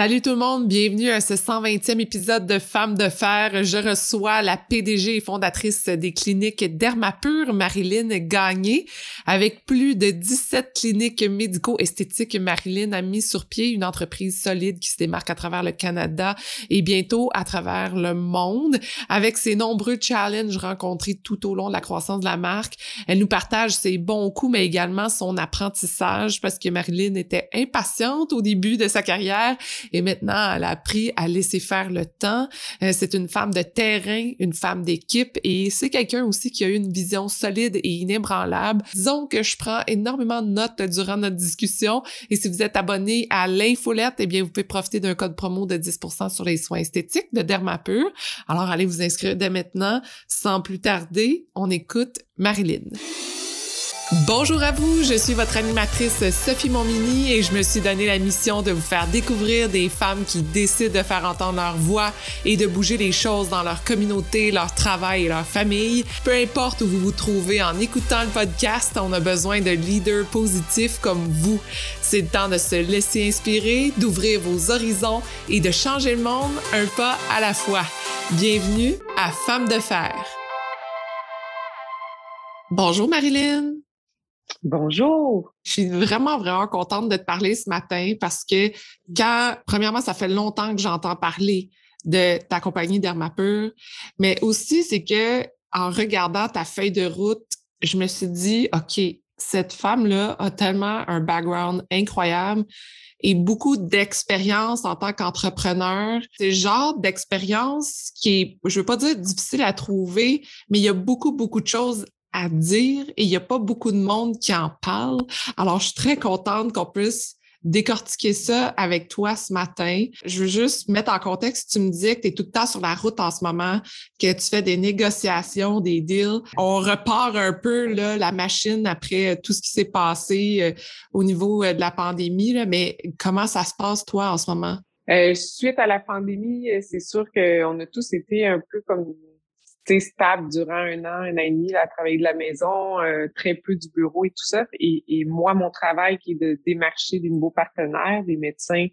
Salut tout le monde, bienvenue à ce 120e épisode de Femmes de fer. Je reçois la PDG et fondatrice des cliniques Dermapure, Marilyn Gagné. Avec plus de 17 cliniques médico-esthétiques, Marilyn a mis sur pied une entreprise solide qui se démarque à travers le Canada et bientôt à travers le monde. Avec ses nombreux challenges rencontrés tout au long de la croissance de la marque, elle nous partage ses bons coups, mais également son apprentissage parce que Marilyn était impatiente au début de sa carrière et maintenant, elle a appris à laisser faire le temps. Euh, c'est une femme de terrain, une femme d'équipe et c'est quelqu'un aussi qui a eu une vision solide et inébranlable. Disons que je prends énormément de notes durant notre discussion et si vous êtes abonné à l'infolette, eh bien, vous pouvez profiter d'un code promo de 10% sur les soins esthétiques de Dermapure. Alors, allez vous inscrire dès maintenant. Sans plus tarder, on écoute Marilyn. Bonjour à vous, je suis votre animatrice Sophie Momini et je me suis donné la mission de vous faire découvrir des femmes qui décident de faire entendre leur voix et de bouger les choses dans leur communauté, leur travail et leur famille. Peu importe où vous vous trouvez en écoutant le podcast, on a besoin de leaders positifs comme vous. C'est le temps de se laisser inspirer, d'ouvrir vos horizons et de changer le monde un pas à la fois. Bienvenue à Femmes de fer. Bonjour Marilyn. Bonjour. Je suis vraiment, vraiment contente de te parler ce matin parce que quand, premièrement, ça fait longtemps que j'entends parler de ta compagnie Dermapur, mais aussi c'est que en regardant ta feuille de route, je me suis dit, OK, cette femme-là a tellement un background incroyable et beaucoup d'expérience en tant qu'entrepreneur. C'est le genre d'expérience qui est, je veux pas dire difficile à trouver, mais il y a beaucoup, beaucoup de choses à dire et il n'y a pas beaucoup de monde qui en parle. Alors, je suis très contente qu'on puisse décortiquer ça avec toi ce matin. Je veux juste mettre en contexte, tu me disais que tu es tout le temps sur la route en ce moment, que tu fais des négociations, des deals. On repart un peu là, la machine après tout ce qui s'est passé euh, au niveau euh, de la pandémie, là, mais comment ça se passe toi en ce moment? Euh, suite à la pandémie, c'est sûr qu'on a tous été un peu comme stable durant un an, un an et demi, à travailler de la maison, euh, très peu du bureau et tout ça. Et, et, moi, mon travail qui est de démarcher des nouveaux partenaires, des médecins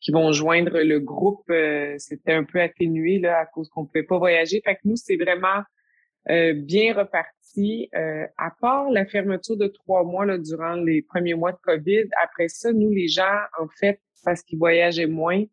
qui vont joindre le groupe, euh, c'était un peu atténué là à cause qu'on pouvait pas voyager. Fait que nous, c'est vraiment euh, bien reparti. à part la fermeture de trois mois là, durant les premiers mois de COVID, après ça, nous, les gens, en fait, parce qu'ils voyageaient moins,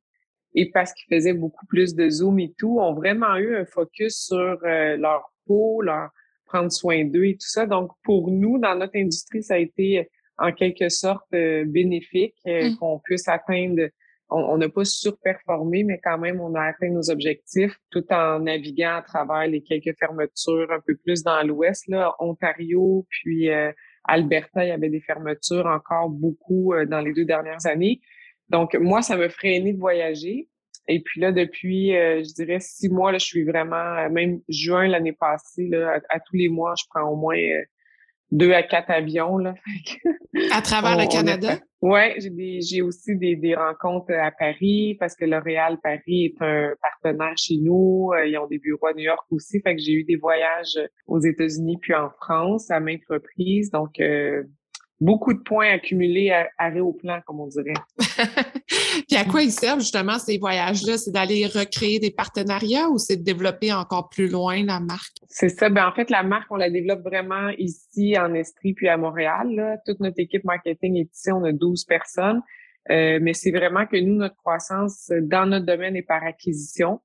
et parce qu'ils faisaient beaucoup plus de Zoom et tout, ont vraiment eu un focus sur euh, leur peau, leur prendre soin d'eux et tout ça. Donc, pour nous, dans notre industrie, ça a été en quelque sorte euh, bénéfique euh, mmh. qu'on puisse atteindre. On n'a pas surperformé, mais quand même, on a atteint nos objectifs tout en naviguant à travers les quelques fermetures un peu plus dans l'Ouest, là, Ontario, puis Alberta, il y avait des fermetures encore beaucoup dans les deux dernières années. Donc, moi, ça me freinait de voyager. Et puis là, depuis, euh, je dirais, six mois, là, je suis vraiment, euh, même juin l'année passée, là, à, tous les mois, je prends au moins euh, deux à quatre avions. Là. à travers le Canada? Oui, j'ai j'ai aussi des, des rencontres à Paris parce que L'Oréal Paris est un partenaire chez nous. Ils ont des bureaux à New York aussi. Fait que j'ai eu des voyages aux États-Unis puis en France à maintes reprises. Donc, beaucoup de points accumulés à, plan, comme on dirait. Puis à quoi ils servent justement ces voyages-là? C'est d'aller recréer des partenariats ou c'est de développer encore plus loin la marque? C'est ça. Ben, en fait, la marque, on la développe vraiment ici en Estrie puis à Montréal. Là. Toute notre équipe marketing est ici. On a 12 personnes. Euh, mais c'est vraiment que nous, notre croissance dans notre domaine est par acquisition.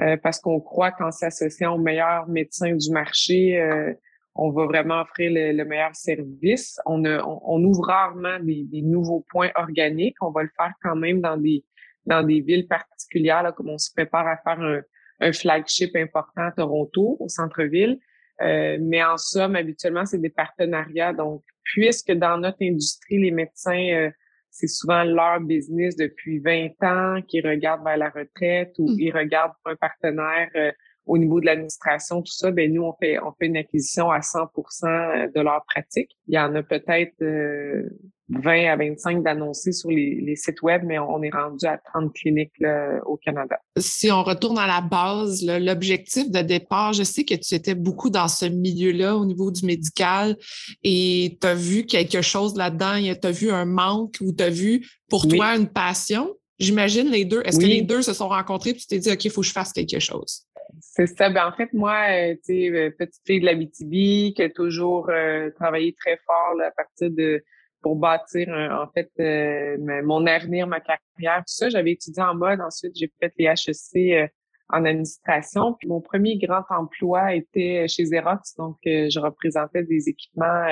Euh, parce qu'on croit qu'en s'associant aux meilleurs médecins du marché, euh, on va vraiment offrir le, meilleur service. On, on, ouvre rarement des, nouveaux points organiques. On va le faire quand même dans des dans des villes particulières, comme on se prépare à faire un, un flagship important à Toronto, au centre-ville. Euh, mais en somme, habituellement, c'est des partenariats. Donc, puisque dans notre industrie, les médecins, euh, c'est souvent leur business depuis 20 ans, qui regardent vers la retraite ou mmh. ils regardent pour un partenaire euh, au niveau de l'administration, tout ça, ben nous, on fait, on fait une acquisition à 100% de leur pratique. Il y en a peut-être 20 euh, à 25 d'annoncés sur les, sites web, mais on est rendu à 30 cliniques au Canada. Si on retourne à la base, l'objectif de départ, je sais que tu étais beaucoup dans ce milieu-là au niveau du médical et tu as vu quelque chose là-dedans, tu as vu un manque ou tu as vu pour toi une passion? J'imagine, les deux. Est-ce que les deux se sont rencontrés et tu t'es dit, OK, il faut que je fasse quelque chose? C'est ça. Ben, en fait, moi, euh, tu sais, euh, petite fille de la BTB, qui a toujours euh, travaillé très fort à partir de pour bâtir en fait mon avenir, ma carrière, tout ça. J'avais étudié en mode, ensuite j'ai fait les HEC en administration. Puis mon premier grand emploi était chez Xerox, donc je représentais des équipements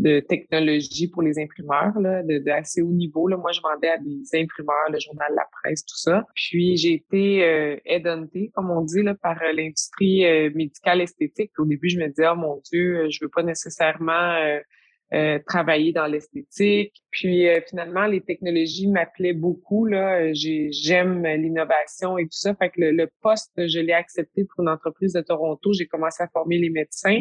de technologie pour les imprimeurs, là, de, de, assez haut niveau. Là. Moi, je vendais à des imprimeurs, le journal La Presse, tout ça. Puis j'ai été euh, comme on dit, là, par euh, l'industrie euh, médicale esthétique. Au début, je me disais, oh mon Dieu, euh, je veux pas nécessairement travailler dans l'esthétique. Puis finalement, les technologies m'appelaient beaucoup. Là, j'aime l'innovation et tout ça. Fait que le, le poste, je l'ai accepté pour une entreprise de Toronto. J'ai commencé à former les médecins.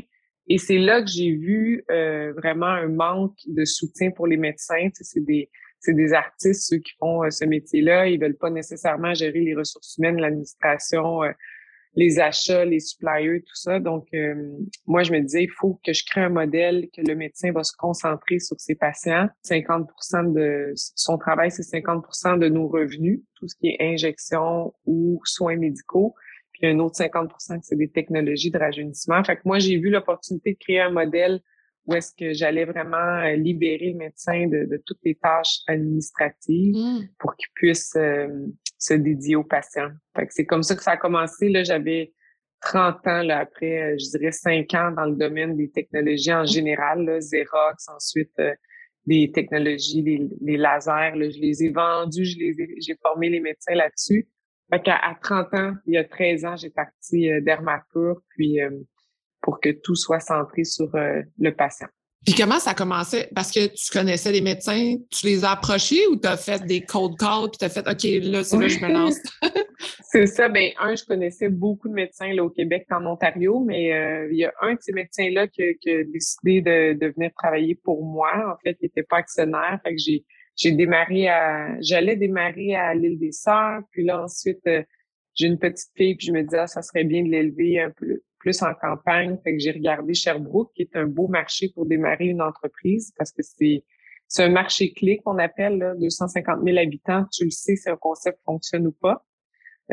Et c'est là que j'ai vu euh, vraiment un manque de soutien pour les médecins. c'est des c'est des artistes ceux qui font euh, ce métier-là. Ils veulent pas nécessairement gérer les ressources humaines, l'administration, euh, les achats, les suppliers, tout ça. Donc moi je me disais il faut que je crée un modèle que le médecin va se concentrer sur ses patients. 50% de son travail c'est 50% de nos revenus, tout ce qui est injection ou soins médicaux puis un autre 50 c'est des technologies de rajeunissement. Fait que moi, j'ai vu l'opportunité de créer un modèle où est-ce que j'allais vraiment euh, libérer le médecin de, toutes les tâches administratives mmh. pour qu'il puisse euh, se dédier aux patients. Fait que c'est comme ça que ça a commencé. Là, j'avais 30 ans là, après, euh, je dirais 5 ans dans le domaine des technologies en général, là, Xerox, ensuite des technologies, les, lasers, là, je les ai vendus, je les j'ai formé les médecins là-dessus. Fait qu'à à 30 ans, il y a 13 ans, j'ai parti euh, d'Hermapur, puis euh, pour que tout soit centré sur euh, le patient. Puis comment ça a commencé? Parce que tu connaissais les médecins, tu les as approchés ou tu as fait des cold calls puis tu as fait OK, là, c'est là je me lance? c'est ça. Ben, un, je connaissais beaucoup de médecins là, au Québec en Ontario, mais euh, il y a un de ces médecins-là qui, qui, a décidé de, de venir travailler pour moi. En fait, il n'était pas actionnaire. Fait que j'ai j'ai démarré à, j'allais démarrer à l'île des Sœurs, puis là ensuite euh, j'ai une petite fille, puis je me disais ah, ça serait bien de l'élever un peu plus en campagne, fait que j'ai regardé Sherbrooke, qui est un beau marché pour démarrer une entreprise, parce que c'est c'est un marché clé qu'on appelle là, 250 000 habitants. Tu le sais si un concept fonctionne ou pas.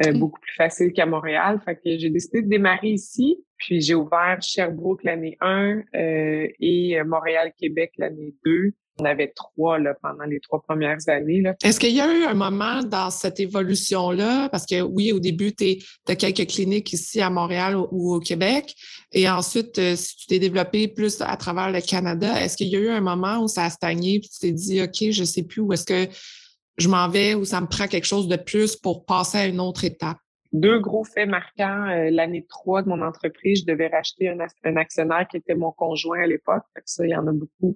Euh, beaucoup plus facile qu'à Montréal. Fait que j'ai décidé de démarrer ici, puis j'ai ouvert Sherbrooke l'année 1 euh, et Montréal-Québec l'année 2. On avait trois là, pendant les trois premières années. Est-ce qu'il y a eu un moment dans cette évolution-là? Parce que oui, au début, tu as quelques cliniques ici à Montréal ou au Québec. Et ensuite, euh, si tu t'es développé plus à travers le Canada, est-ce qu'il y a eu un moment où ça a stagné et tu t'es dit, OK, je sais plus où est-ce que je m'en vais ou ça me prend quelque chose de plus pour passer à une autre étape? Deux gros faits marquants. Euh, l'année 3 de mon entreprise, je devais racheter un, un actionnaire qui était mon conjoint à l'époque. Ça, il y en a beaucoup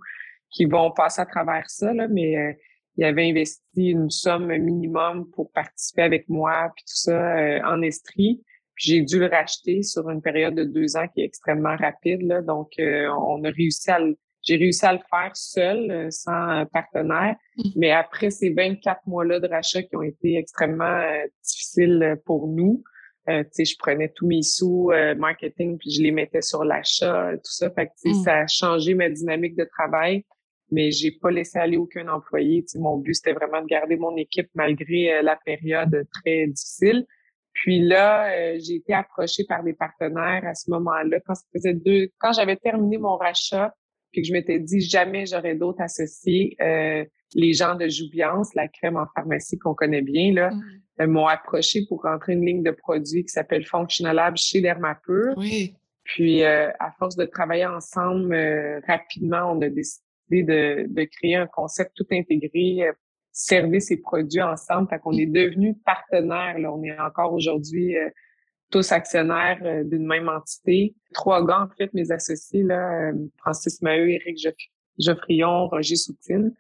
qui vont passer à travers ça, là, mais euh, il avait investi une somme minimum pour participer avec moi, puis tout ça euh, en Estrie. Puis j'ai dû le racheter sur une période de deux ans qui est extrêmement rapide. Là, donc, euh, on a réussi à le, j'ai réussi à le faire seul, sans partenaire. Mmh. Mais après ces 24 mois-là de rachat qui ont été extrêmement difficiles pour nous, euh, je prenais tous mes sous marketing puis je les mettais sur l'achat, tout ça. Fait que, mmh. ça a changé ma dynamique de travail mais j'ai pas laissé aller aucun employé. mon but, c'était vraiment de garder mon équipe malgré euh, la période très difficile. Puis là, euh, j'ai été approchée par des partenaires à ce moment-là, quand ça faisait deux, quand j'avais terminé mon rachat, puis que je m'étais dit jamais j'aurais d'autres associés. Euh, les gens de Joubiance, la crème en pharmacie qu'on connaît bien, là, mmh. m'ont approché pour rentrer une ligne de produits qui s'appelle Functional Lab chez Dermapur. Oui. Puis, à force de travailler ensemble, rapidement, on a décidé de, de créer un concept tout intégré, euh, services et produits ensemble. Fait qu'on est devenus partenaires. Là. On est encore aujourd'hui euh, tous actionnaires euh, d'une même entité. Trois gars, en fait, mes associés, là, Francis Maheu, Éric Geoffrion, Roger Soutine,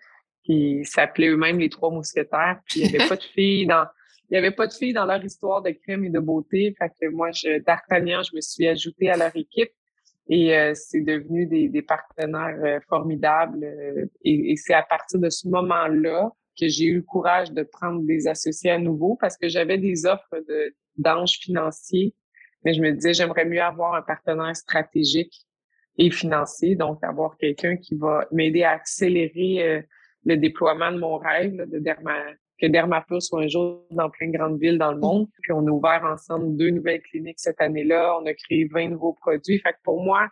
qui s'appelaient eux-mêmes les trois mousquetaires. Puis il n'y avait pas de filles dans il y avait pas de filles dans leur histoire de crème et de beauté. Fait que moi, je, d'Artagnan, je me suis ajoutée à leur équipe. Et euh, c'est devenu des, des partenaires euh, formidables. Euh, et, et c'est à partir de ce moment-là que j'ai eu le courage de prendre des associés à nouveau parce que j'avais des offres de d'anges financiers. Mais je me disais, j'aimerais mieux avoir un partenaire stratégique et financier, donc avoir quelqu'un qui va m'aider à accélérer le déploiement de mon rêve de Derma que Dermapur soit un jour dans plein de grandes villes dans le monde. Puis on a ouvert ensemble deux nouvelles cliniques cette année-là. On a créé 20 nouveaux produits. Fait que pour moi,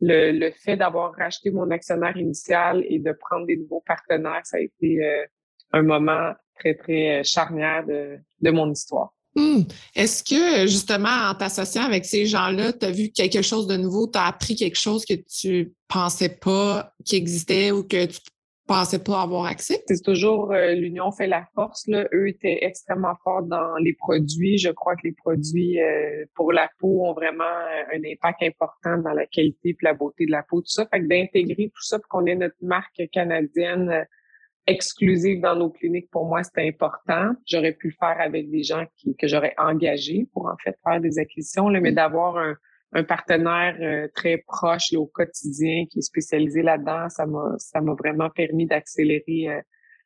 le, le fait d'avoir racheté mon actionnaire initial et de prendre des nouveaux partenaires, ça a été euh, un moment très, très euh, charnière de, de mon histoire. Hmm. Est-ce que, justement, en t'associant avec ces gens-là, tu as vu quelque chose de nouveau, tu as appris quelque chose que tu pensais pas qui existait ou que tu pensais pas avoir accès? C'est toujours euh, l'union fait la force. Là. Eux étaient extrêmement forts dans les produits. Je crois que les produits euh, pour la peau ont vraiment un impact important dans la qualité et la beauté de la peau, tout ça. Fait que d'intégrer tout ça pour qu'on ait notre marque canadienne exclusive dans nos cliniques, pour moi, c'était important. J'aurais pu le faire avec des gens qui, que j'aurais engagés pour en fait faire des acquisitions, là, mais mm. d'avoir un, un, partenaire euh, très proche au quotidien qui est spécialisé là-dedans, ça m'a ça m'a vraiment permis d'accélérer euh,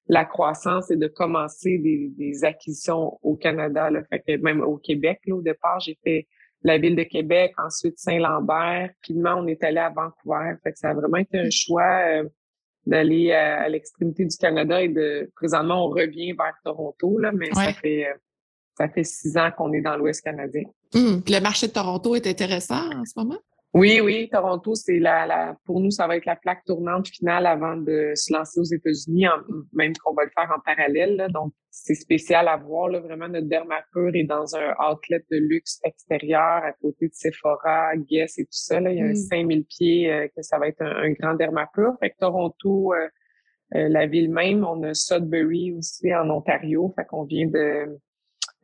la croissance et de commencer des, des acquisitions au Canada. Là. Fait que même au Québec, là, au départ, j'ai fait la ville de Québec, ensuite Saint-Lambert. Finalement, on est allé à Vancouver. Fait que ça a vraiment été un choix. Euh, d'aller à, l'extrémité du Canada et de présentement on revient vers Toronto là, mais ça fait euh, ça fait six ans qu'on est dans l'Ouest canadien. Hum, le marché de Toronto est intéressant en ce moment? Oui, oui, Toronto, c'est la, la, pour nous, ça va être la plaque tournante finale avant de se lancer aux États-Unis, même qu'on va le faire en parallèle. Là, donc, c'est spécial à voir. Là, vraiment, notre Dermapur est dans un outlet de luxe extérieur à côté de Sephora, Guess et tout ça. Là. Il y a un 5000 mm. pieds euh, que ça va être un, grand Dermapur. Fait que Toronto, euh, euh, la ville même, on a Sudbury aussi en Ontario. Fait qu'on vient de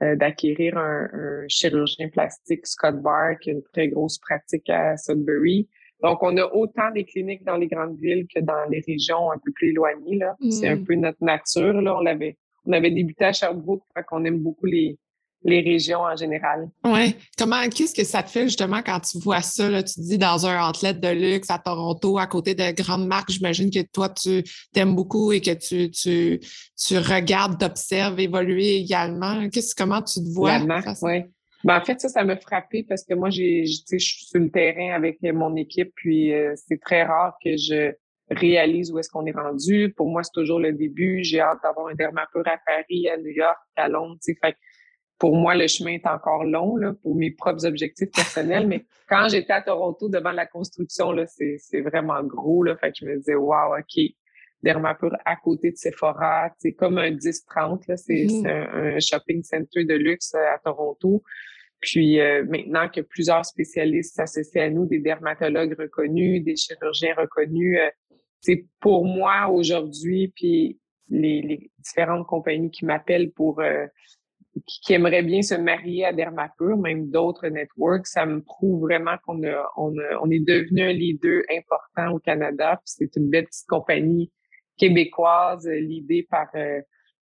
euh, d'acquérir un, un, chirurgien plastique, Scott Barr, qui a une très grosse pratique à Sudbury. Donc, on a autant des cliniques dans les grandes villes que dans les régions un peu plus éloignées. Là. C'est un mm. peu notre nature. Là. On l'avait, on avait débuté à Sherbrooke, fait qu'on aime beaucoup les, les régions en général. Oui. Comment, qu'est-ce que ça te fait justement quand tu vois ça? Là, tu te dis dans un outlet de luxe à Toronto, à côté de grandes marques, j'imagine que toi, tu t'aimes beaucoup et que tu, tu, tu regardes, t'observes évoluer également. Qu'est-ce, comment tu te vois? La marque, oui. Ben, en fait, ça, ça m'a frappé parce que moi, j'ai, je suis sur le terrain avec mon équipe, puis euh, c'est très rare que je réalise où est-ce qu'on est rendu. Pour moi, c'est toujours le début. J'ai hâte d'avoir un dermapur à Paris, à New York, à Londres. Fait pour moi, le chemin est encore long là, pour mes propres objectifs personnels. mais quand j'étais à Toronto devant la construction, là, c'est, c'est vraiment gros. Là, fait que je me disais, wow, OK, Dermapur à côté de Sephora, c'est comme un 10-30. Là, c'est, mm-hmm. un, shopping center de luxe euh, à Toronto. Puis euh, maintenant que plusieurs spécialistes s'associent à nous, des dermatologues reconnus, des chirurgiens reconnus, euh, c'est pour moi aujourd'hui, puis les, les, différentes compagnies qui m'appellent pour qui, aimerait bien se marier à Dermapur, même d'autres networks, ça me prouve vraiment qu'on a, on, on est devenu un leader important au Canada. c'est une belle petite compagnie québécoise, euh, l'idée par euh,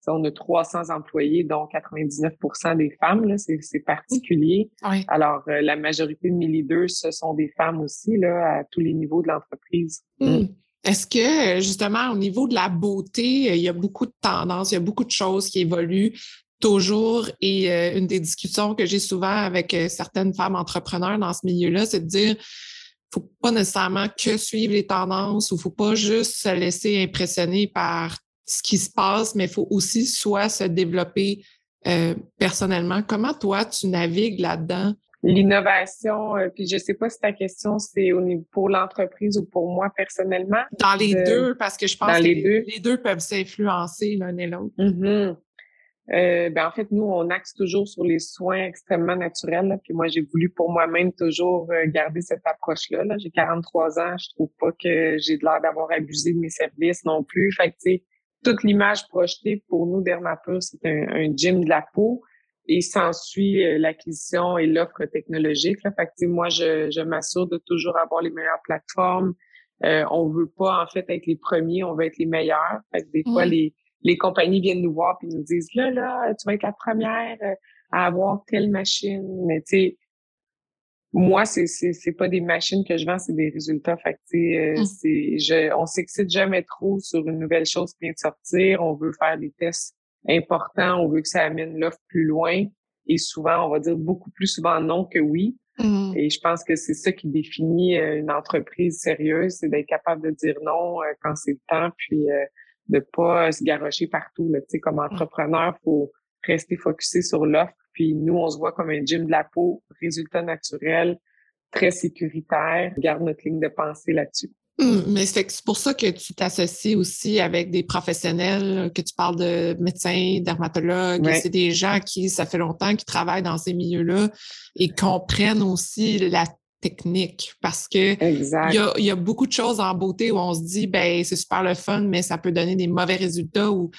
on a 300 employés, dont 99% des femmes. Là, c'est, c'est particulier. Alors, euh, la majorité de mes leaders, ce sont des femmes aussi, là, à tous les niveaux de l'entreprise. Hmm. Mm. Est-ce que, justement, au niveau de la beauté, il y a beaucoup de tendances, il y a beaucoup de choses qui évoluent toujours et euh, une des discussions que j'ai souvent avec euh, certaines femmes entrepreneurs dans ce milieu-là, c'est de dire faut pas nécessairement que suivre les tendances ou faut pas juste se laisser impressionner par ce qui se passe, mais il faut aussi soit se développer euh, personnellement. Comment toi, tu navigues là-dedans? L'innovation, puis je sais pas si ta question c'est au niveau pour l'entreprise ou pour moi personnellement. Dans les deux, parce que je pense que les, deux. les deux peuvent s'influencer l'un et l'autre. Mm-hmm. Euh, ben en fait, nous, on axe toujours sur les soins extrêmement naturels. Puis moi, j'ai voulu pour moi-même toujours euh, garder cette approche-là. Là. J'ai 43 ans, je trouve pas que j'ai de l'air d'avoir abusé de mes services non plus. Fait que, toute l'image projetée pour nous, Dermapur, c'est un, un, gym de la peau. Et s'ensuit euh, l'acquisition et l'offre technologique. Là. Fait que, moi, je, je m'assure de toujours avoir les meilleures plateformes. Euh, on veut pas, en fait, être les premiers, on veut être les meilleurs. Fait que des fois, les les compagnies viennent nous voir puis nous disent là là tu vas être la première euh, à avoir telle machine. Mais tu sais moi c'est c'est c'est pas des machines que je vends c'est des résultats. Fait euh, mmh. c'est je on s'excite jamais trop sur une nouvelle chose qui vient de sortir. On veut faire des tests importants. On veut que ça amène l'offre plus loin. Et souvent on va dire beaucoup plus souvent non que oui. Mmh. et je pense que c'est ça qui définit euh, une entreprise sérieuse c'est d'être capable de dire non quand c'est le temps. Puis de pas se garrocher partout. Là. Tu sais, comme entrepreneur, faut rester focusé sur l'offre. Puis nous, on se voit comme un gym de la peau, résultat naturel, très sécuritaire. Garde notre ligne de pensée là-dessus. Hum, mais c'est pour ça que tu t'associes aussi avec des professionnels, que tu parles de médecins, dermatologues. C'est des gens qui, ça fait longtemps, qui travaillent dans ces milieux-là et comprennent aussi la technique parce que il y a, beaucoup de choses en beauté où on se dit ben c'est super le fun mais ça peut donner des mauvais résultats ou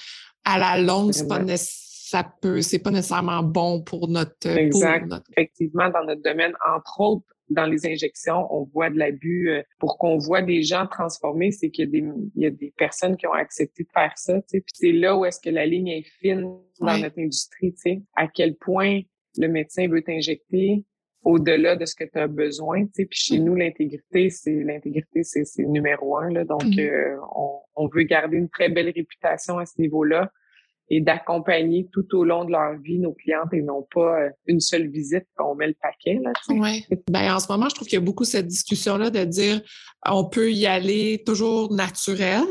à la longue c'est pas ça peut c'est pas nécessairement bon pour notre exact. Effectivement dans notre domaine entre autres dans les injections, on voit de l'abus. Euh, pour qu'on voit des gens transformés, c'est qu'il y a y a des personnes qui ont accepté de faire ça. Tu sais. Puis c'est là où est-ce que la ligne est fine dans notre industrie. Tu sais. À quel point le médecin veut t'injecter au-delà de ce que tu as besoin. Tu sais. Puis chez mm. nous, l'intégrité, c'est l'intégrité, c'est, numéro un. Là. Donc, mm. euh, on, on veut garder une très belle réputation à ce niveau-là et d'accompagner tout au long de leur vie nos clientes et non pas euh, une seule visite qu'on met le paquet. Là, oui. Ben, en ce moment, je trouve qu'il y a beaucoup cette discussion-là de dire on peut y aller toujours naturel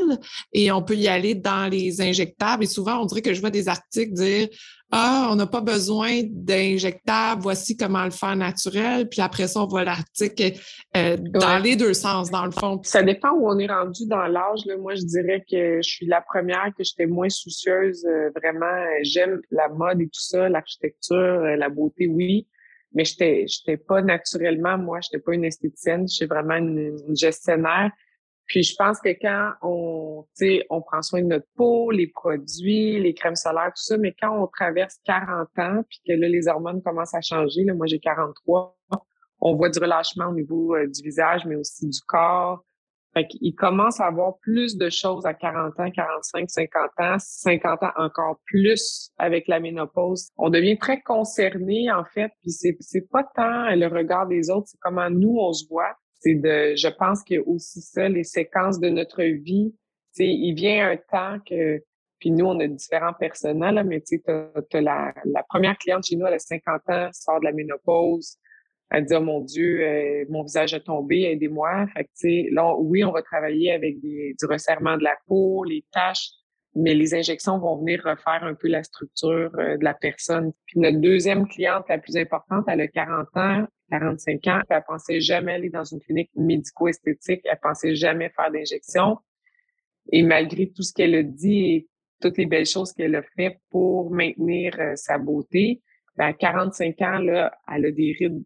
et on peut y aller dans les injectables. Et souvent, on dirait que je vois des articles dire ah, on n'a pas besoin d'injectables, voici comment le faire naturel. Puis après ça, on voit l'article euh, dans les deux sens, dans le fond. Ça dépend où on est rendu dans l'âge. Moi, je dirais que je suis la première que j'étais moins soucieuse. Euh, vraiment, j'aime la mode et tout ça, l'architecture, euh, la beauté, oui. Mais j'étais, j'étais pas naturellement, moi, j'étais pas une esthéticienne, je suis vraiment une gestionnaire. Puis je pense que quand on, on prend soin de notre peau, les produits, les crèmes solaires, tout ça, mais quand on traverse 40 ans, puis que là, les hormones commencent à changer, là, moi j'ai 43, on voit du relâchement au niveau euh, du visage, mais aussi du corps. Fait qu'il commence à avoir plus de choses à 40 ans, 45, 50 ans, 50 ans encore plus avec la ménopause. On devient très concerné, en fait, puis c'est, c'est pas tant le regard des autres, c'est comment nous, on se voit c'est de, je pense que aussi ça, les séquences de notre vie, tu il vient un temps que, puis nous, on a différents personnels, mais tu sais, la, la première cliente chez nous, elle a 50 ans, sort de la ménopause, elle dit, oh mon Dieu, euh, mon visage a tombé, aidez-moi. Fait que, tu là, oui, on va travailler avec du resserrement de la peau, les taches, mais les injections vont venir refaire un peu la structure euh, de la personne. Puis notre deuxième cliente la plus importante, elle a 40 ans, 45 ans, elle pensait jamais aller dans une clinique médico-esthétique, elle pensait jamais faire d'injection. Et malgré tout ce qu'elle a dit et toutes les belles choses qu'elle a fait pour maintenir euh, sa beauté, ben, à 45 ans, là, elle a des rides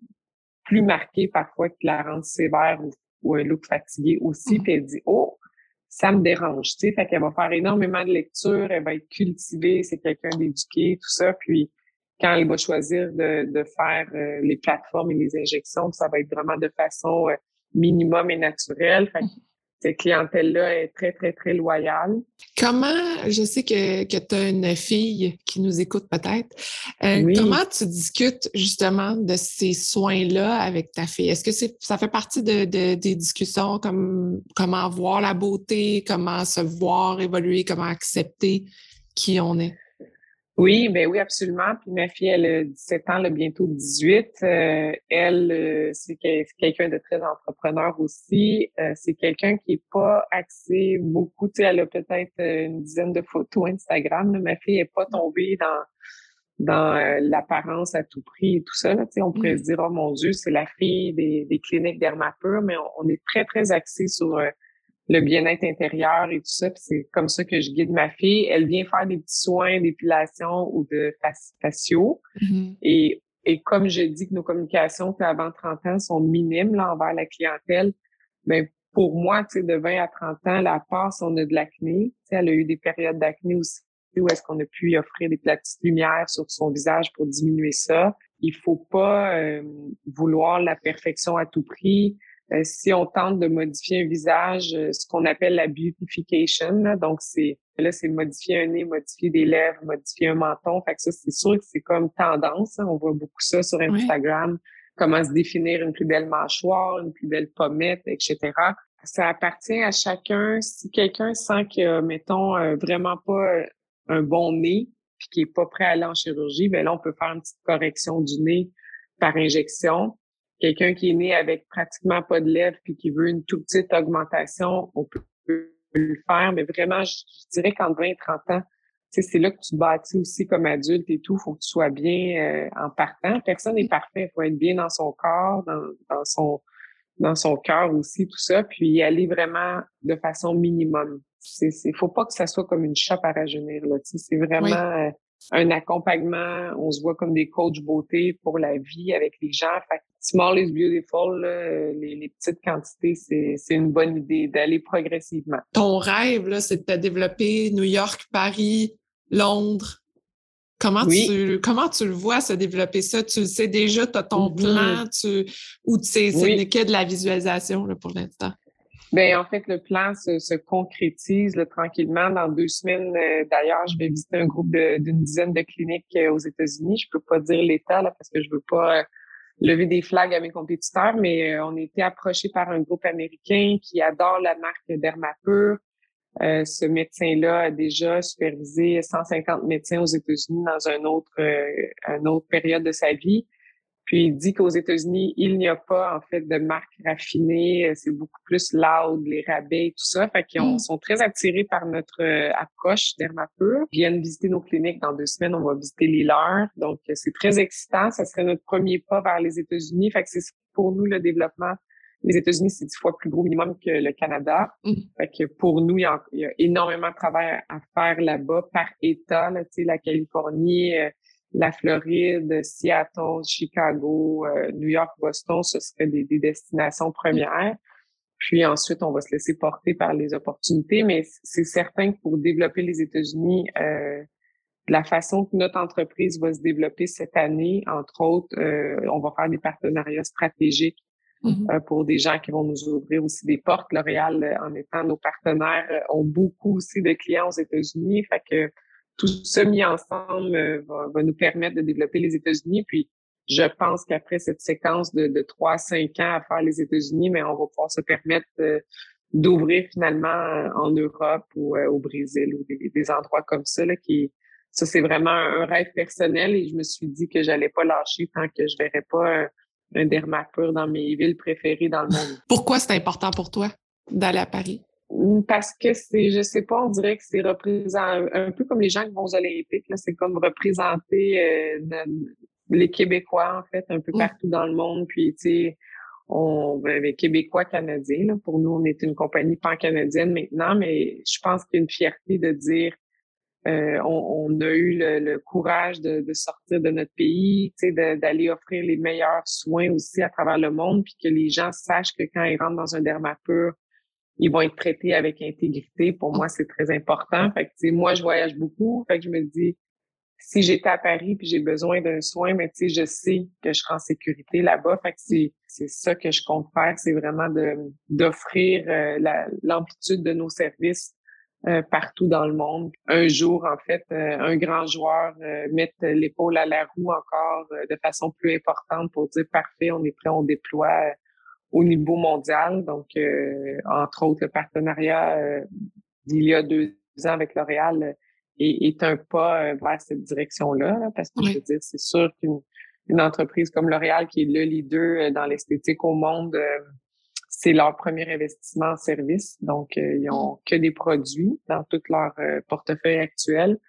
plus marquées parfois qui la rendent sévère ou, ou un look fatigué aussi. Mmh. Puis elle dit, oh, ça me dérange, tu sais. Fait qu'elle va faire énormément de lectures, elle va être cultivée, c'est quelqu'un d'éduqué, tout ça. Puis quand elle va choisir de, de faire euh, les plateformes et les injections, ça va être vraiment de façon euh, minimum et naturelle. Fait cette clientèle-là est très, très, très loyale. Comment, je sais que, que tu as une fille qui nous écoute peut-être, euh, comment tu discutes justement de ces soins-là avec ta fille? Est-ce que c'est, ça fait partie de, de, des discussions comme comment voir la beauté, comment se voir évoluer, comment accepter qui on est? Oui, ben oui, absolument. Puis ma fille, elle a 17 ans, elle a bientôt 18. Euh, elle, euh, c'est quelqu'un de très entrepreneur aussi. Euh, c'est quelqu'un qui est pas axé beaucoup. Tu sais, elle a peut-être une dizaine de photos Instagram. Ma fille est pas tombée dans dans l'apparence à tout prix et tout ça. Là. Tu sais, on pourrait se mm. dire, oh mon Dieu, c'est la fille des, des cliniques Dermapur, mais on, on, est très, très axé sur le bien-être intérieur et tout ça. c'est comme ça que je guide ma fille. Elle vient faire des petits soins d'épilation ou de faciaux. Mm-hmm. Et, et comme je dis que nos communications avant 30 ans sont minimes là, envers la clientèle, mais ben, pour moi, tu sais, de 20 à 30 ans, la passe, on a de l'acné. Tu sais, elle a eu des périodes d'acné aussi où est-ce qu'on a pu offrir des petites lumières sur son visage pour diminuer ça. Il faut pas euh, vouloir la perfection à tout prix. Euh, si on tente de modifier un visage, euh, ce qu'on appelle la beautification, donc c'est là c'est modifier un nez, modifier des lèvres, modifier un menton. Fait que ça c'est sûr que c'est comme tendance. Hein. on voit beaucoup ça sur Instagram. Comment se définir une plus belle mâchoire, une plus belle pommette, etc. Ça appartient à chacun. Si quelqu'un sent que, mettons, euh, vraiment pas un bon nez, puis qui est pas prêt à aller en chirurgie, ben là on peut faire une petite correction du nez par injection quelqu'un qui est né avec pratiquement pas de lèvres puis qui veut une toute petite augmentation, on peut le faire, mais vraiment, je, dirais qu'en 20 et 30 ans, c'est là que tu bâtis aussi comme adulte et tout. faut que tu sois bien euh, en partant. Personne n'est parfait. Il faut être bien dans son corps, dans, dans son dans son cœur aussi, tout ça, puis y aller vraiment de façon minimum. C'est, c'est, faut pas que ça soit comme une shop à rajeunir, là. C'est vraiment euh, un accompagnement. On se voit comme des coachs beauté pour la vie avec les gens. Fait small is beautiful, les, les, petites quantités, c'est, c'est une bonne idée d'aller progressivement. Ton rêve, là, c'est de te développer New York, Paris, Londres. Comment, tu, comment tu le vois se développer ça? Tu le sais déjà, tu as ton mm-hmm. plan, tu, ou c'est, n'est que de la visualisation là, pour l'instant? Bien, en fait, le plan se, concrétise là, tranquillement. Dans deux semaines, euh, d'ailleurs, je vais visiter un groupe d'une dizaine de cliniques euh, aux États-Unis. Je peux pas dire l'État parce que je veux pas euh, lever des flags à mes compétiteurs, mais on a été approché par un groupe américain qui adore la marque Dermapur. ce médecin-là a déjà supervisé 150 médecins aux États-Unis dans un autre, une autre période de sa vie. Puis il dit qu'aux États-Unis, il n'y a pas en fait de marque raffinée, c'est beaucoup plus loud, les rabais, tout ça. Fait qu'ils mm. sont très attirés par notre euh, approche Dermapur. Ils viennent visiter nos cliniques dans deux semaines, on va visiter les leurs. Donc c'est très excitant. Ça serait notre premier pas vers les États-Unis. Fait que c'est pour nous le développement. Les États-Unis, c'est dix fois plus gros minimum que le Canada. Mm. Fait que pour nous, il y, a, énormément de travail à faire là-bas par État. Là, la Californie, euh, la Floride, Seattle, Chicago, euh, New York, Boston, ce seraient des, destinations premières. Puis ensuite, on va se laisser porter par les opportunités, mais c'est certain que pour développer les États-Unis, euh, la façon que notre entreprise va se développer cette année, entre autres, euh, on va faire des partenariats stratégiques mm-hmm. pour des gens qui vont nous ouvrir aussi des portes. L'Oréal, en étant nos partenaires, ont beaucoup aussi de clients aux États-Unis. Fait que tout ça mis ensemble euh, va, nous permettre de développer les États-Unis. Puis, je pense qu'après cette séquence de, de 3-5 ans à faire les États-Unis, mais on va pouvoir se permettre euh, d'ouvrir finalement euh, en Europe ou au Brésil ou des, endroits comme ça. Là, qui, ça, c'est vraiment un rêve personnel et je me suis dit que j'allais pas lâcher tant que je verrais pas un, un dermapur dans mes villes préférées dans le monde. Pourquoi c'est important pour toi d'aller à Paris? Parce que c'est, je sais pas, on dirait que c'est représenté un peu comme les gens qui vont aux Olympiques, là, c'est comme représenter euh, les Québécois, en fait, un peu partout dans le monde. Puis, tu sais, on, ben, Québécois canadiens, là, pour nous, on est une compagnie pan-canadienne maintenant, mais je pense qu'il y a une fierté de dire euh, on, on, a eu le, le courage de, de, sortir de notre pays, d'aller offrir les meilleurs soins aussi à travers le monde, puis que les gens sachent que quand ils rentrent dans un dermapur, ils vont être traités avec intégrité. Pour moi, c'est très important. Fait que, moi, je voyage beaucoup. Fait que je me dis, si j'étais à Paris puis j'ai besoin d'un soin, mais tu je sais que je serai en sécurité là-bas. Fait que c'est, c'est ça que je compte faire, c'est vraiment de, d'offrir euh, l'amplitude de nos services euh, partout dans le monde. Un jour, en fait, euh, un grand joueur mettre l'épaule à la roue encore de façon plus importante pour dire parfait, on est prêt, on déploie au niveau mondial. Donc, euh, entre autres, le partenariat euh, d'il y a deux ans avec L'Oréal euh, est, est, un pas vers cette direction-là, parce que je veux dire, c'est sûr qu'une une entreprise comme L'Oréal, qui est le leader dans l'esthétique au monde, c'est leur premier investissement en service. Donc, ils ont que des produits dans tout leur portefeuille actuel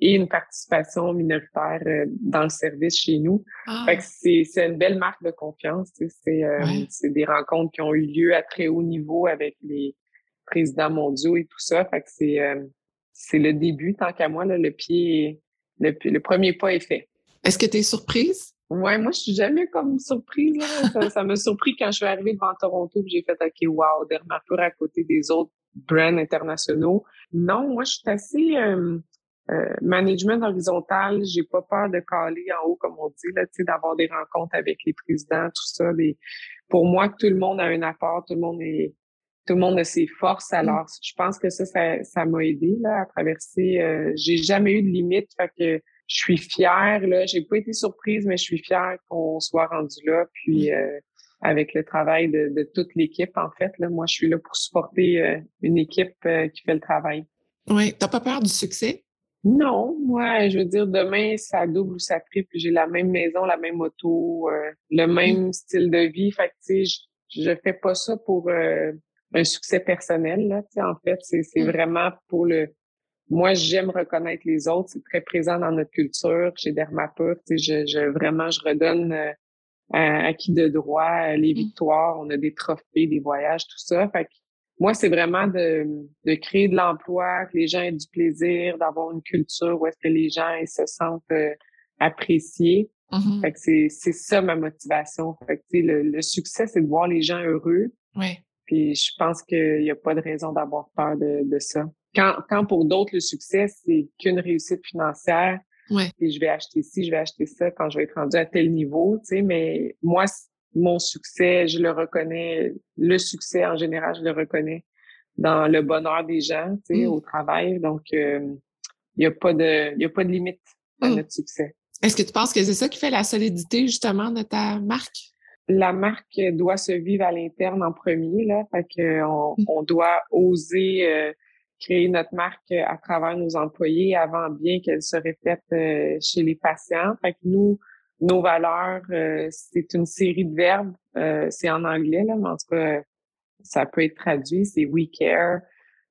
et une participation minoritaire euh, dans le service chez nous. Ah. Fait que c'est, c'est une belle marque de confiance. C'est, euh, c'est des rencontres qui ont eu lieu à très haut niveau avec les présidents mondiaux et tout ça. Fait que c'est, euh, c'est le début, tant qu'à moi, là, le pied, le, le premier pas est fait. Est-ce que tu es surprise? Ouais, moi, je suis jamais comme surprise. Là. ça, m'a surpris quand je suis arrivée devant Toronto j'ai fait OK, wow, Dermapur à côté des autres brands internationaux. Non, moi, je suis assez euh, management horizontal, j'ai pas peur de caler en haut, comme on dit, là, d'avoir des rencontres avec les présidents, tout ça. pour moi, tout le monde a un apport, tout le monde est, tout le monde a ses forces. Mm. Alors, je pense que ça, ça, m'a aidé là à traverser. Euh, j'ai jamais eu de limite, fait que je suis fière. Là, j'ai pas été surprise, mais je suis fière qu'on soit rendu là. Puis mm. euh, avec le travail de, de toute l'équipe, en fait, là, moi, je suis là pour supporter une équipe qui fait le travail. Oui, t'as pas peur du succès? Non, moi, je veux dire, demain, ça double ou ça triple. J'ai la même maison, la même auto, euh, le mmh. même style de vie. Fait que, tu sais, je, je fais pas ça pour euh, un succès personnel. Là, en fait, c'est mm. vraiment pour le. Moi, j'aime reconnaître les autres. C'est très présent dans notre culture. Chez Dermapur, je, je vraiment, je redonne euh, à, qui de droit les mm. victoires. On a des trophées, des voyages, tout ça. Fait que moi, c'est vraiment de, de créer de l'emploi, que les gens aient du plaisir, d'avoir une culture où est-ce que les gens ils se sentent euh, appréciés. Mm-hmm. Fait que c'est, c'est ça ma motivation. Fait que, le, le succès, c'est de voir les gens heureux. Oui. Puis je pense qu'il n'y a pas de raison d'avoir peur de, de ça. Quand, quand pour d'autres, le succès, c'est qu'une réussite financière. Ouais. Et je vais acheter ci, je vais acheter ça quand je vais être rendu à tel niveau, tu sais, mais moi, mon succès, je le reconnais, le succès en général, je le reconnais dans le bonheur des gens, tu sais, mm. au travail. Donc, euh, il n'y a pas de, il y a pas de limite à mm. notre succès. Est-ce que tu penses que c'est ça qui fait la solidité, justement, de ta marque? la marque doit se vivre à l'interne en premier, là. Fait que on, mm. on doit oser euh, créer notre marque à travers nos employés avant bien qu'elle se répète euh, chez les patients. Fait que nous, nos valeurs, euh, c'est une série de verbes. c'est en anglais, là, mais en tout cas, ça peut être traduit. C'est we care.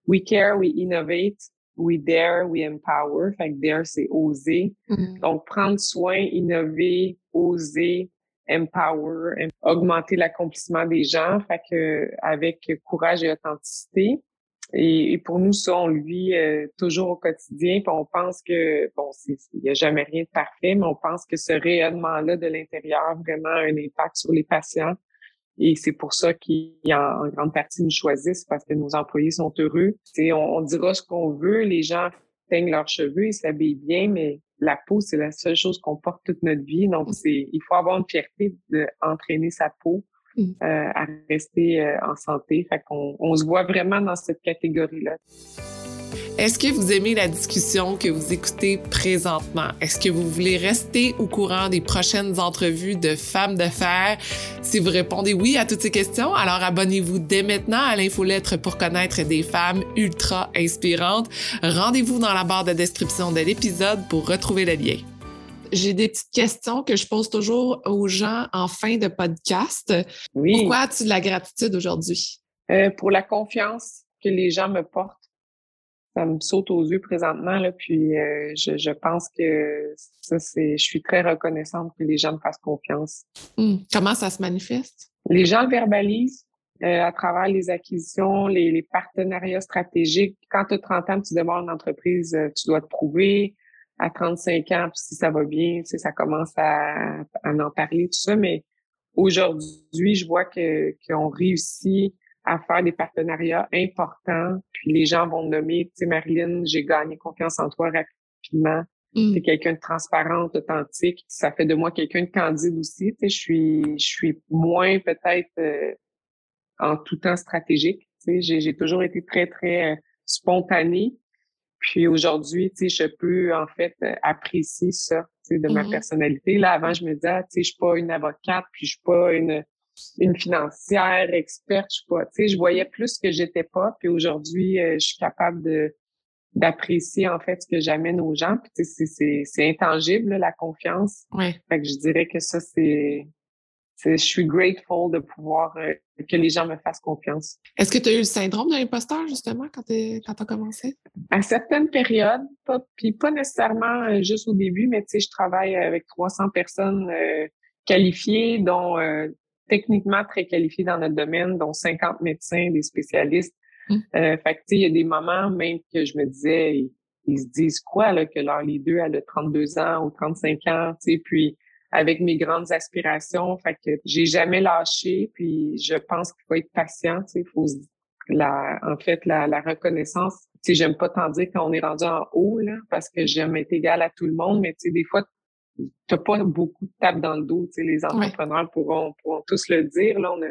We care, we innovate. We dare, we empower. Fait que dare, c'est oser. Mm. Donc, prendre soin, innover, oser, empower, augmenter l'accomplissement des gens, fait que avec courage et authenticité. Et, pour nous, ça, on le vit euh, toujours au quotidien. Puis on pense que, bon, il n'y a jamais rien de parfait, mais on pense que ce rayonnement-là de l'intérieur vraiment a un impact sur les patients. Et c'est pour ça qu'ils, en, grande partie, nous choisissent parce que nos employés sont heureux. On, on dira ce qu'on veut, les gens peignent leurs cheveux, ils s'habillent bien, mais la peau, c'est la seule chose qu'on porte toute notre vie. Donc, mm. c'est, il faut avoir une fierté d'entraîner sa peau euh, à rester euh, en santé. Fait qu'on on se voit vraiment dans cette catégorie-là. Est-ce que vous aimez la discussion que vous écoutez présentement? Est-ce que vous voulez rester au courant des prochaines entrevues de femmes de fer? Si vous répondez oui à toutes ces questions, alors abonnez-vous dès maintenant à l'infolettre pour connaître des femmes ultra inspirantes. Rendez-vous dans la barre de description de l'épisode pour retrouver le lien. J'ai des petites questions que je pose toujours aux gens en fin de podcast. Oui. Pourquoi as-tu de la gratitude aujourd'hui? Euh, pour la confiance que les gens me portent ça me saute aux yeux présentement. Là, puis euh, je, je, pense que ça, c'est. Je suis très reconnaissante que les gens me fassent confiance. Hmm. Comment ça se manifeste? Les gens le verbalisent euh, à travers les acquisitions, les, les partenariats stratégiques. Quand tu as 30 ans, tu demandes une entreprise, euh, tu dois te prouver. À 35 ans, puis si ça va bien, tu sais, ça commence à, à en parler, tout ça. Mais aujourd'hui, je vois que qu'on réussit à faire des partenariats importants. Puis les gens vont nommer, tu sais, Marilyn, j'ai gagné confiance en toi rapidement. Mm. Tu es quelqu'un de transparente, authentique. Ça fait de moi quelqu'un de candide aussi. Tu sais, je suis, je suis moins peut-être euh, en tout temps stratégique. Tu sais, j'ai toujours été très, très euh, spontanée. Puis aujourd'hui, tu sais, je peux en fait euh, apprécier ça, tu sais, de ma mm-hmm. personnalité. Là, avant, je me disais, ah, tu sais, je suis pas une avocate, puis je suis pas une une financière experte, je sais pas. Tu sais, je voyais plus que j'étais pas, puis aujourd'hui, euh, je suis capable de d'apprécier en fait ce que j'amène aux gens. Puis tu sais, c'est intangible la confiance. Ouais. Fait que je dirais que ça c'est je suis grateful de pouvoir euh, que les gens me fassent confiance. Est-ce que tu as eu le syndrome de l'imposteur justement quand tu as commencé? À certaines périodes, pas puis pas nécessairement euh, juste au début, mais tu sais, je travaille avec 300 personnes qualifiées, dont techniquement très qualifiés dans notre domaine, dont 50 médecins, des spécialistes. Euh, fait que, tu sais, il y a des moments même que je me disais, ils, se disent quoi, là, que leur leader a de 32 ans ou 35 ans, tu sais, puis avec mes grandes aspirations, fait que j'ai jamais lâché, puis je pense qu'il faut être patient, tu sais, faut la, en fait, la, la reconnaissance, tu sais, j'aime pas tant dire qu'on est rendu en haut, là, parce que j'aime être égal à tout le monde, mais tu sais, des fois, t'as pas beaucoup de tapes dans le dos. Tu sais, les entrepreneurs pourront, pourront tous le dire. Là, on a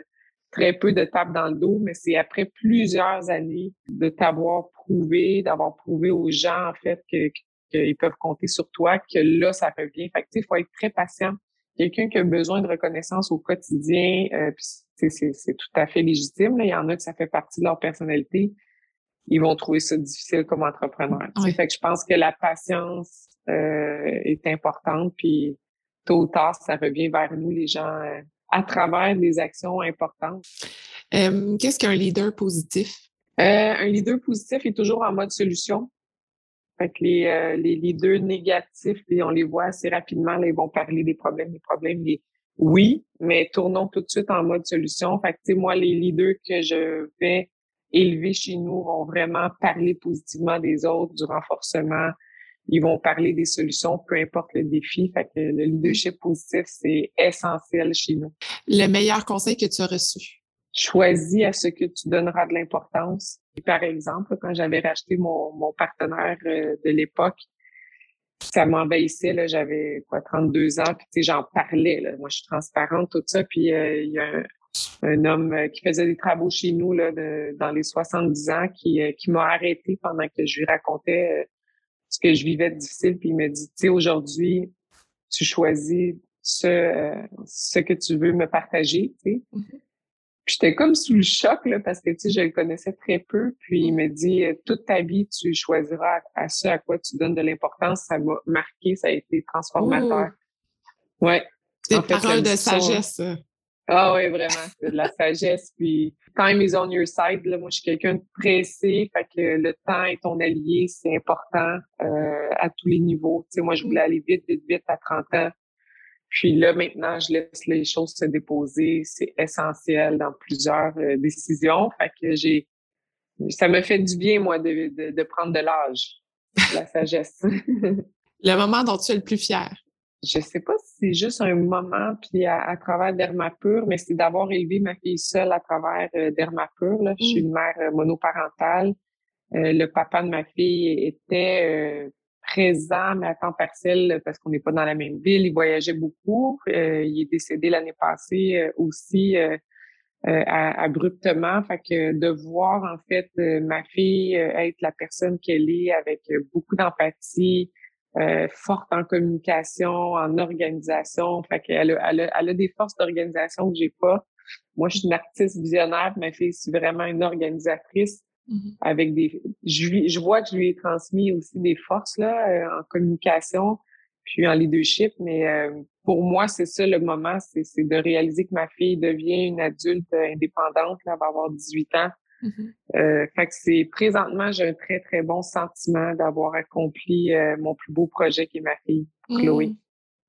très peu de tapes dans le dos, mais c'est après plusieurs années de t'avoir prouvé, d'avoir prouvé aux gens, en fait, que, qu'ils peuvent compter sur toi, que là, ça revient. Fait que, il faut être très patient. Quelqu'un qui a besoin de reconnaissance au quotidien, euh, c'est, tout à fait légitime. Là. Il y en a que ça fait partie de leur personnalité. Ils vont trouver ça difficile comme entrepreneur. Fait que je pense que la patience, euh, est importante. Puis tôt ou tard, ça revient vers nous, les gens, euh, à travers des actions importantes. Qu'est-ce qu'un leader positif? Euh, un leader positif est toujours en mode solution. Fait que les, euh, les leaders négatifs, on les voit assez rapidement, là, ils vont parler des problèmes, des problèmes, des oui, mais tournons tout de suite en mode solution. Fait que, moi, les leaders que je vais élever chez nous vont vraiment parler positivement des autres, du renforcement. Ils vont parler des solutions, peu importe le défi. Fait que le leadership positif, c'est essentiel chez nous. Le meilleur conseil que tu as reçu? Choisis à ce que tu donneras de l'importance. Par exemple, quand j'avais racheté mon, mon partenaire euh, de l'époque, ça m'envahissait, là, j'avais quoi, 32 ans, puis tu sais, j'en parlais, là. Moi, je suis transparente, tout ça, puis euh, il y a un, homme euh, qui faisait des travaux chez nous, là, dans les 70 ans, qui, qui m'a arrêté pendant que je lui racontais ce que je vivais de difficile, puis il me dit, tu sais, aujourd'hui, tu choisis ce, ce que tu veux me partager, tu sais. Mm-hmm j'étais comme sous le choc là, parce que tu sais, je le connaissais très peu. Puis il me dit euh, toute ta vie, tu choisiras à ce à quoi tu donnes de l'importance. Ça m'a marqué, ça a été transformateur. Ouais. C'est une parole de sagesse. Ah oui, vraiment, c'est de la sagesse. Puis time is on your side. Là. Moi, je suis quelqu'un de pressé, fait que le temps est ton allié, c'est important euh, à tous les niveaux. Tu sais, moi, je voulais aller vite, vite, vite à 30 ans. Puis là, maintenant, je laisse les choses se déposer. C'est essentiel dans plusieurs euh, décisions. Fait que j'ai, ça me fait du bien, moi, de, de, prendre de l'âge, la sagesse. le moment dont tu es le plus fier? Je sais pas si c'est juste un moment, puis à, travers Dermapur, mais c'est d'avoir élevé ma fille seule à travers euh, Dermapur. Là. Je suis mmh. une mère euh, monoparentale. le papa de ma fille était présent, mais à temps partiel parce qu'on n'est pas dans la même ville. Il voyageait beaucoup. Euh, il est décédé l'année passée euh, aussi euh, abruptement. Fait que de voir en fait ma fille être la personne qu'elle est avec beaucoup d'empathie, forte en communication, en organisation. Fait qu'elle a, elle a, elle a des forces d'organisation que j'ai pas. Moi, je suis une artiste visionnaire. Ma fille, c'est vraiment une organisatrice. Mm-hmm. avec des je, je vois que je lui ai transmis aussi des forces là euh, en communication puis en leadership mais euh, pour moi c'est ça le moment c'est c'est de réaliser que ma fille devient une adulte indépendante là, elle va avoir 18 ans mm-hmm. euh, fait que c'est présentement j'ai un très très bon sentiment d'avoir accompli mon plus beau projet qui est ma fille Chloé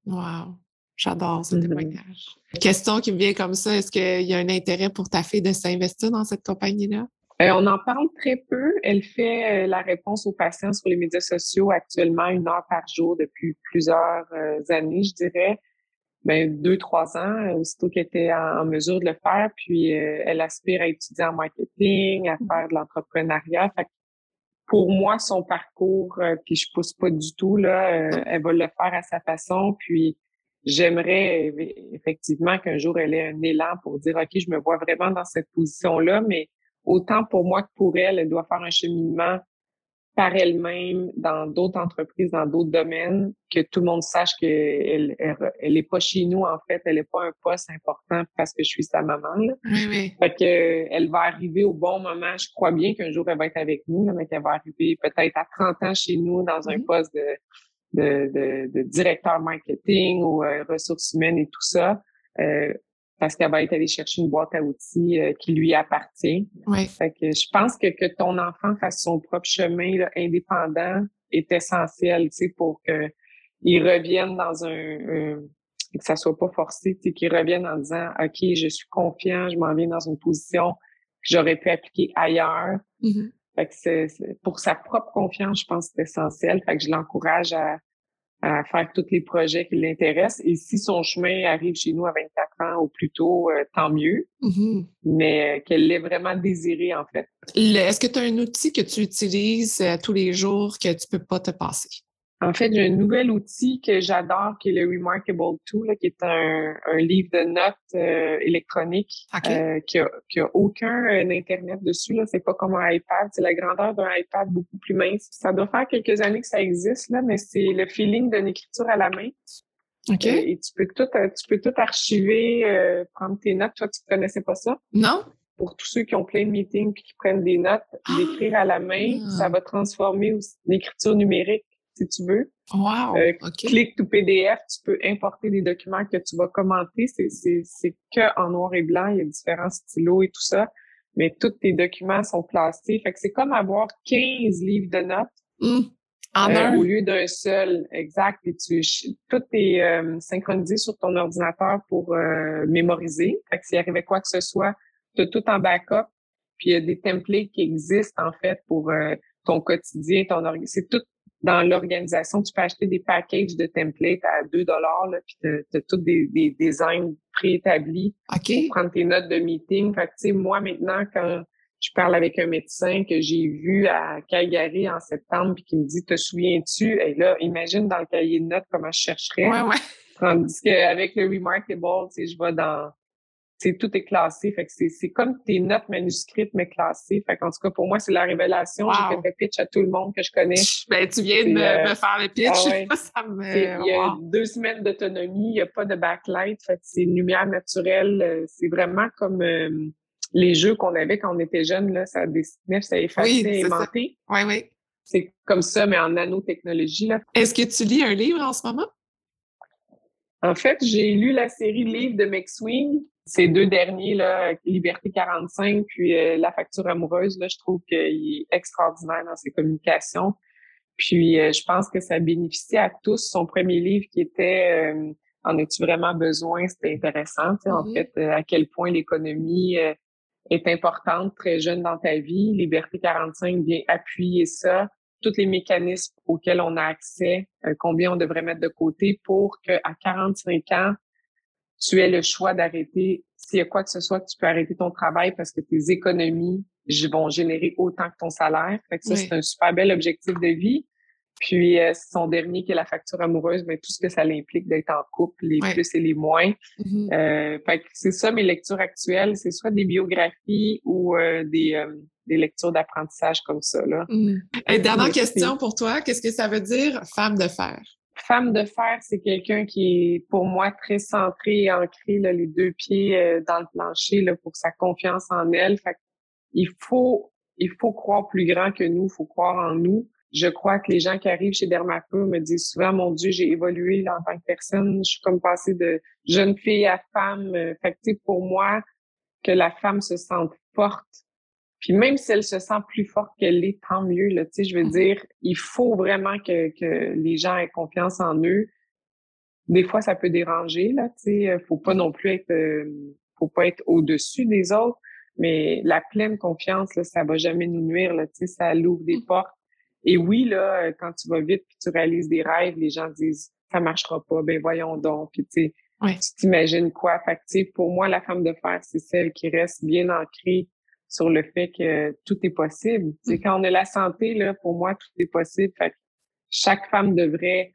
mm. wow J'adore ce mm-hmm. témoignage. Question qui me vient comme ça, est-ce qu'il y a un intérêt pour ta fille de s'investir dans cette compagnie-là? Euh, on en parle très peu. Elle fait euh, la réponse aux patients sur les médias sociaux actuellement une heure par jour depuis plusieurs euh, années, je dirais. Ben, deux, trois ans, aussitôt qu'elle était en, mesure de le faire. Puis elle aspire à étudier en marketing, à faire de l'entrepreneuriat. pour moi, son parcours, puis je pousse pas du tout, là, elle va le faire à sa façon. Puis j'aimerais effectivement qu'un jour elle ait un élan pour dire OK, je me vois vraiment dans cette position-là, mais autant pour moi que pour elle, elle doit faire un cheminement par elle-même dans d'autres entreprises, dans d'autres domaines, que tout le monde sache qu'elle elle, est pas chez nous, en fait, elle est pas un poste important parce que je suis sa maman. Là. Oui, oui. Fait que, elle va arriver au bon moment. Je crois bien qu'un jour, elle va être avec nous, mais qu'elle va arriver peut-être à 30 ans chez nous dans un poste de, de, de, directeur marketing ou euh, ressources humaines et tout ça. Euh, parce qu'elle va être allée chercher une boîte à outils euh, qui lui appartient. Oui. Fait que je pense que, que ton enfant fasse son propre chemin indépendant est essentiel, tu sais, pour qu'il revienne dans un, que ça soit pas forcé, tu sais, qu'il revienne en disant, OK, je suis confiant, je m'en viens dans une position que j'aurais pu appliquer ailleurs. Mm-hmm. Fait que c'est, pour sa propre confiance, je pense que c'est essentiel. Fait que je l'encourage à, à faire tous les projets qui l'intéressent. Et si son chemin arrive chez nous à 24 ans ou plus tôt, euh, tant mieux. Mm-hmm. Mais euh, qu'elle l'ait vraiment désiré, en fait. Est-ce que tu as un outil que tu utilises euh, tous les jours que tu peux pas te passer? En fait, j'ai un nouvel outil que j'adore qui est le Remarkable Tool, qui est un, un, livre de notes euh, électronique euh, qui, a, qui a aucun euh, Internet dessus. Là. C'est pas comme un iPad. C'est la grandeur d'un iPad beaucoup plus mince. Ça doit faire quelques années que ça existe, là, mais c'est le feeling d'une écriture à la main. OK. et tu peux tout, tu peux tout archiver, prendre tes notes. Toi, tu connaissais pas ça? Non pour tous ceux qui ont plein de meetings et qui prennent des notes, d'écrire à la main, ça ah! va transformer l'écriture numérique si tu veux. Wow! Euh, Click to PDF, tu peux importer des documents que tu vas commenter. C'est que en noir et blanc, il y a différents stylos et tout ça, mais tous tes documents sont classés. Fait que c'est comme avoir 15 livres de notes. Mmh. En euh, un. Au lieu d'un seul, exact. Et tu, tout est euh, synchronisé sur ton ordinateur pour euh, mémoriser. Fait que s'il arrivait quoi que ce soit, tu as tout en backup. Puis il y a des templates qui existent en fait pour ton quotidien, ton c'est tout dans l'organisation. Tu peux acheter des packages de templates à 2 dollars, puis tu as, tous des, des designs préétablis pour prendre tes notes de meeting. Fait que, tu sais, moi, maintenant, quand je parle avec un médecin que j'ai vu à Calgary en septembre puis qui me dit Te souviens-tu? Et là, imagine dans le cahier de notes comment je chercherais. Ouais, ouais. Tandis qu'avec le Remarkable, tu sais, je vais dans c'est tout est classé. Fait que c'est comme tes notes manuscrites, mais classées. Fait qu'en tout cas, pour moi, c'est la révélation. J'ai fait le pitch à tout le monde que je connais. Ben, tu viens de me, euh, faire le pitch. Ah ça me... Il y a deux semaines d'autonomie, il n'y a pas de backlight. Fait que c'est une lumière naturelle. Euh, c'est vraiment comme euh, les jeux qu'on avait quand on était jeune, là. Ça dessinait, ça effaçait, oui, aimanté. Oui, oui. C'est comme ça, mais en nanotechnologie, là. Est-ce que tu lis un livre en ce moment? En fait, j'ai lu la série livre de McSween ces deux derniers, là, Liberté 45, puis euh, La facture amoureuse, là, je trouve qu'il est extraordinaire dans ses communications. Puis euh, je pense que ça bénéficie à tous. Son premier livre qui était euh, En as-tu vraiment besoin? C'était intéressant, en Mm-hmm. fait, à quel point l'économie est importante très jeune dans ta vie. Liberté 45 vient appuyer ça, tous les mécanismes auxquels on a accès, combien on devrait mettre de côté pour qu'à 45 ans, tu aies le choix d'arrêter. S'il y a quoi que ce soit, tu peux arrêter ton travail parce que tes économies vont générer autant que ton salaire. Fait que ça, c'est un super bel objectif de vie. Puis euh, son dernier qui est la facture amoureuse, mais tout ce que ça implique d'être en couple, les plus et les moins. Mm-hmm. euh, fait que c'est ça mes lectures actuelles, c'est soit des biographies ou euh, des, euh, des lectures d'apprentissage comme ça. Là. Mm. Et dernière question pour toi, qu'est-ce que ça veut dire femme de fer? Femme de fer, c'est quelqu'un qui est pour moi très centré et ancré, là, les deux pieds euh, dans le plancher là, pour sa confiance en elle. Fait il faut il faut croire plus grand que nous, il faut croire en nous. Je crois que les gens qui arrivent chez Dermapur me disent souvent, mon Dieu, j'ai évolué là, en tant que personne. Je suis comme passée de jeune fille à femme. Fait que, pour moi, que la femme se sente forte, puis même si elle se sent plus forte qu'elle l'est, tant mieux. Là, je veux dire, il faut vraiment que, que les gens aient confiance en eux. Des fois, ça peut déranger. Là, faut pas non plus être, euh, faut pas être au-dessus des autres. Mais la pleine confiance, là, ça va jamais nous nuire. Là, ça l'ouvre des portes. Et oui, là, quand tu vas vite puis tu réalises des rêves, les gens disent ça marchera pas. Ben voyons donc. Puis tu tu t'imagines quoi? Fait que, pour moi, la femme de fer, c'est celle qui reste bien ancrée sur le fait que tout est possible. C'est mmh. quand on a la santé, là, pour moi, tout est possible. Fait que chaque femme devrait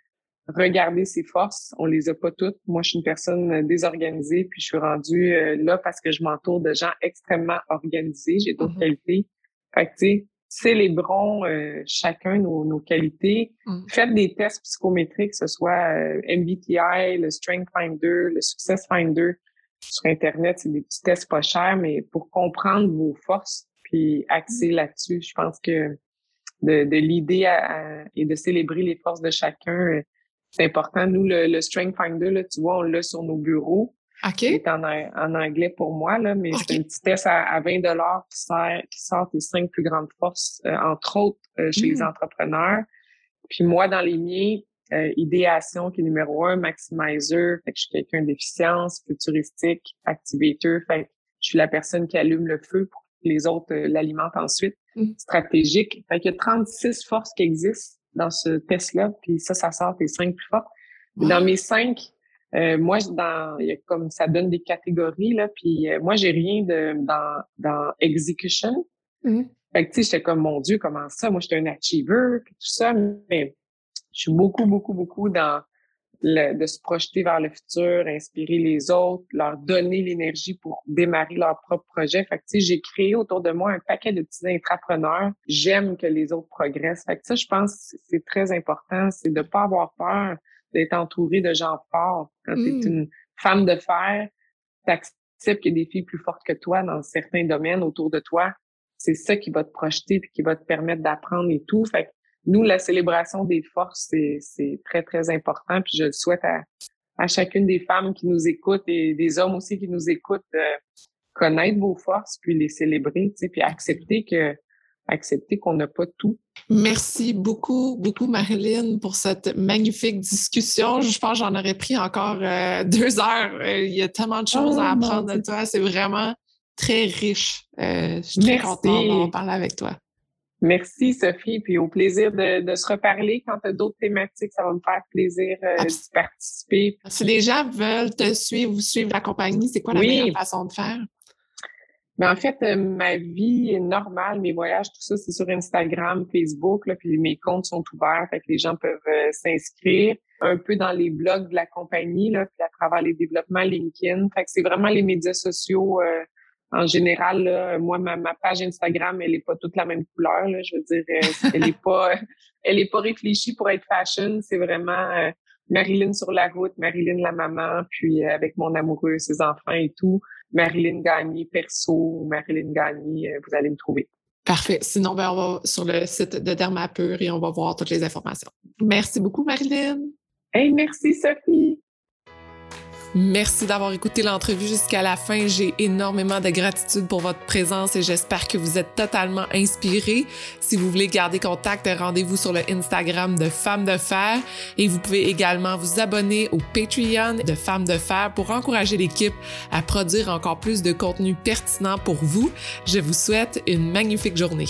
regarder ses forces. On les a pas toutes. Moi, je suis une personne désorganisée, puis je suis rendue euh, là parce que je m'entoure de gens extrêmement organisés. J'ai d'autres mmh qualités. Fait que, tu sais, célébrons euh, chacun nos, nos qualités. Mmh. Faites des tests psychométriques, que ce soit euh, MBTI, le Strength Finder, le Success Finder sur Internet, c'est des petits tests pas chers, mais pour comprendre vos forces puis axer là-dessus, je pense que de, de l'idée et de célébrer les forces de chacun, c'est important. Nous, le, le Strength Finder, là, tu vois, on l'a sur nos bureaux. OK. C'est en, en anglais pour moi, là, mais c'est un petit test à, à 20 dollars qui, sert, qui sort tes cinq plus grandes forces, euh, entre autres euh, chez les entrepreneurs. Puis moi, dans les miens, euh, idéation qui est numéro un, maximizer, fait que je suis quelqu'un d'efficience, futuristique, activator, fait que je suis la personne qui allume le feu pour que les autres euh, l'alimentent ensuite, mmh. stratégique. Fait qu'il y a 36 forces qui existent dans ce test-là, puis ça, ça sort tes cinq plus fortes. Dans mes cinq, euh, moi, dans, y a comme ça donne des catégories là, puis moi j'ai rien de dans dans execution. Mmh. Fait que tu sais, j'étais comme mon Dieu, comment ça? Moi, j'étais un achiever, puis tout ça, mais je suis beaucoup, beaucoup, beaucoup dans le, de se projeter vers le futur, inspirer les autres, leur donner l'énergie pour démarrer leur propre projet. Fait que, tu sais, j'ai créé autour de moi un paquet de petits entrepreneurs. J'aime que les autres progressent. Fait que ça, je pense que c'est très important, c'est de pas avoir peur d'être entouré de gens forts. Quand tu es une femme de fer, tu acceptes qu'il y a des filles plus fortes que toi dans certains domaines autour de toi. C'est ça qui va te projeter puis qui va te permettre d'apprendre et tout. Fait que nous, la célébration des forces, c'est très, très important. Puis je le souhaite à, à chacune des femmes qui nous écoutent et des hommes aussi qui nous écoutent, euh, connaître vos forces, puis les célébrer, tu sais, puis accepter que accepter qu'on n'a pas tout. Merci beaucoup, beaucoup, Marilyn, pour cette magnifique discussion. Je pense que j'en aurais pris encore euh, deux heures. Euh, il y a tellement de choses à oh, apprendre de toi. C'est vraiment très riche. je suis très contente d'en parler avec toi. Merci, Sophie. Puis au plaisir de, se reparler. Quand tu as d'autres thématiques, ça va me faire plaisir euh, d'y participer. Si les gens veulent te suivre ou suivre la compagnie, c'est quoi la meilleure façon de faire? Mais ben, en fait, euh, ma vie est normale, mes voyages, tout ça, c'est sur Instagram, Facebook, là, puis mes comptes sont ouverts, fait que les gens peuvent euh, s'inscrire un peu dans les blogs de la compagnie, là, puis à travers les développements LinkedIn. Fait que c'est vraiment les médias sociaux en général, là, moi, ma, ma, page Instagram, elle est pas toute la même couleur. Là, je veux dire, euh, elle est pas, elle est pas réfléchie pour être fashion. C'est vraiment euh, Marilyn sur la route, Marilyn la maman, puis euh, avec mon amoureux, ses enfants et tout. Marilyn Gagné perso, Marilyn Gagné, vous allez me trouver. Parfait. Sinon, ben, on va sur le site de Dermapur et on va voir toutes les informations. Merci beaucoup, Marilyn. Hey, merci, Sophie. Merci d'avoir écouté l'entrevue jusqu'à la fin. J'ai énormément de gratitude pour votre présence et j'espère que vous êtes totalement inspirés. Si vous voulez garder contact, rendez-vous sur le Instagram de Femmes de Fer et vous pouvez également vous abonner au Patreon de Femmes de Fer pour encourager l'équipe à produire encore plus de contenu pertinent pour vous. Je vous souhaite une magnifique journée.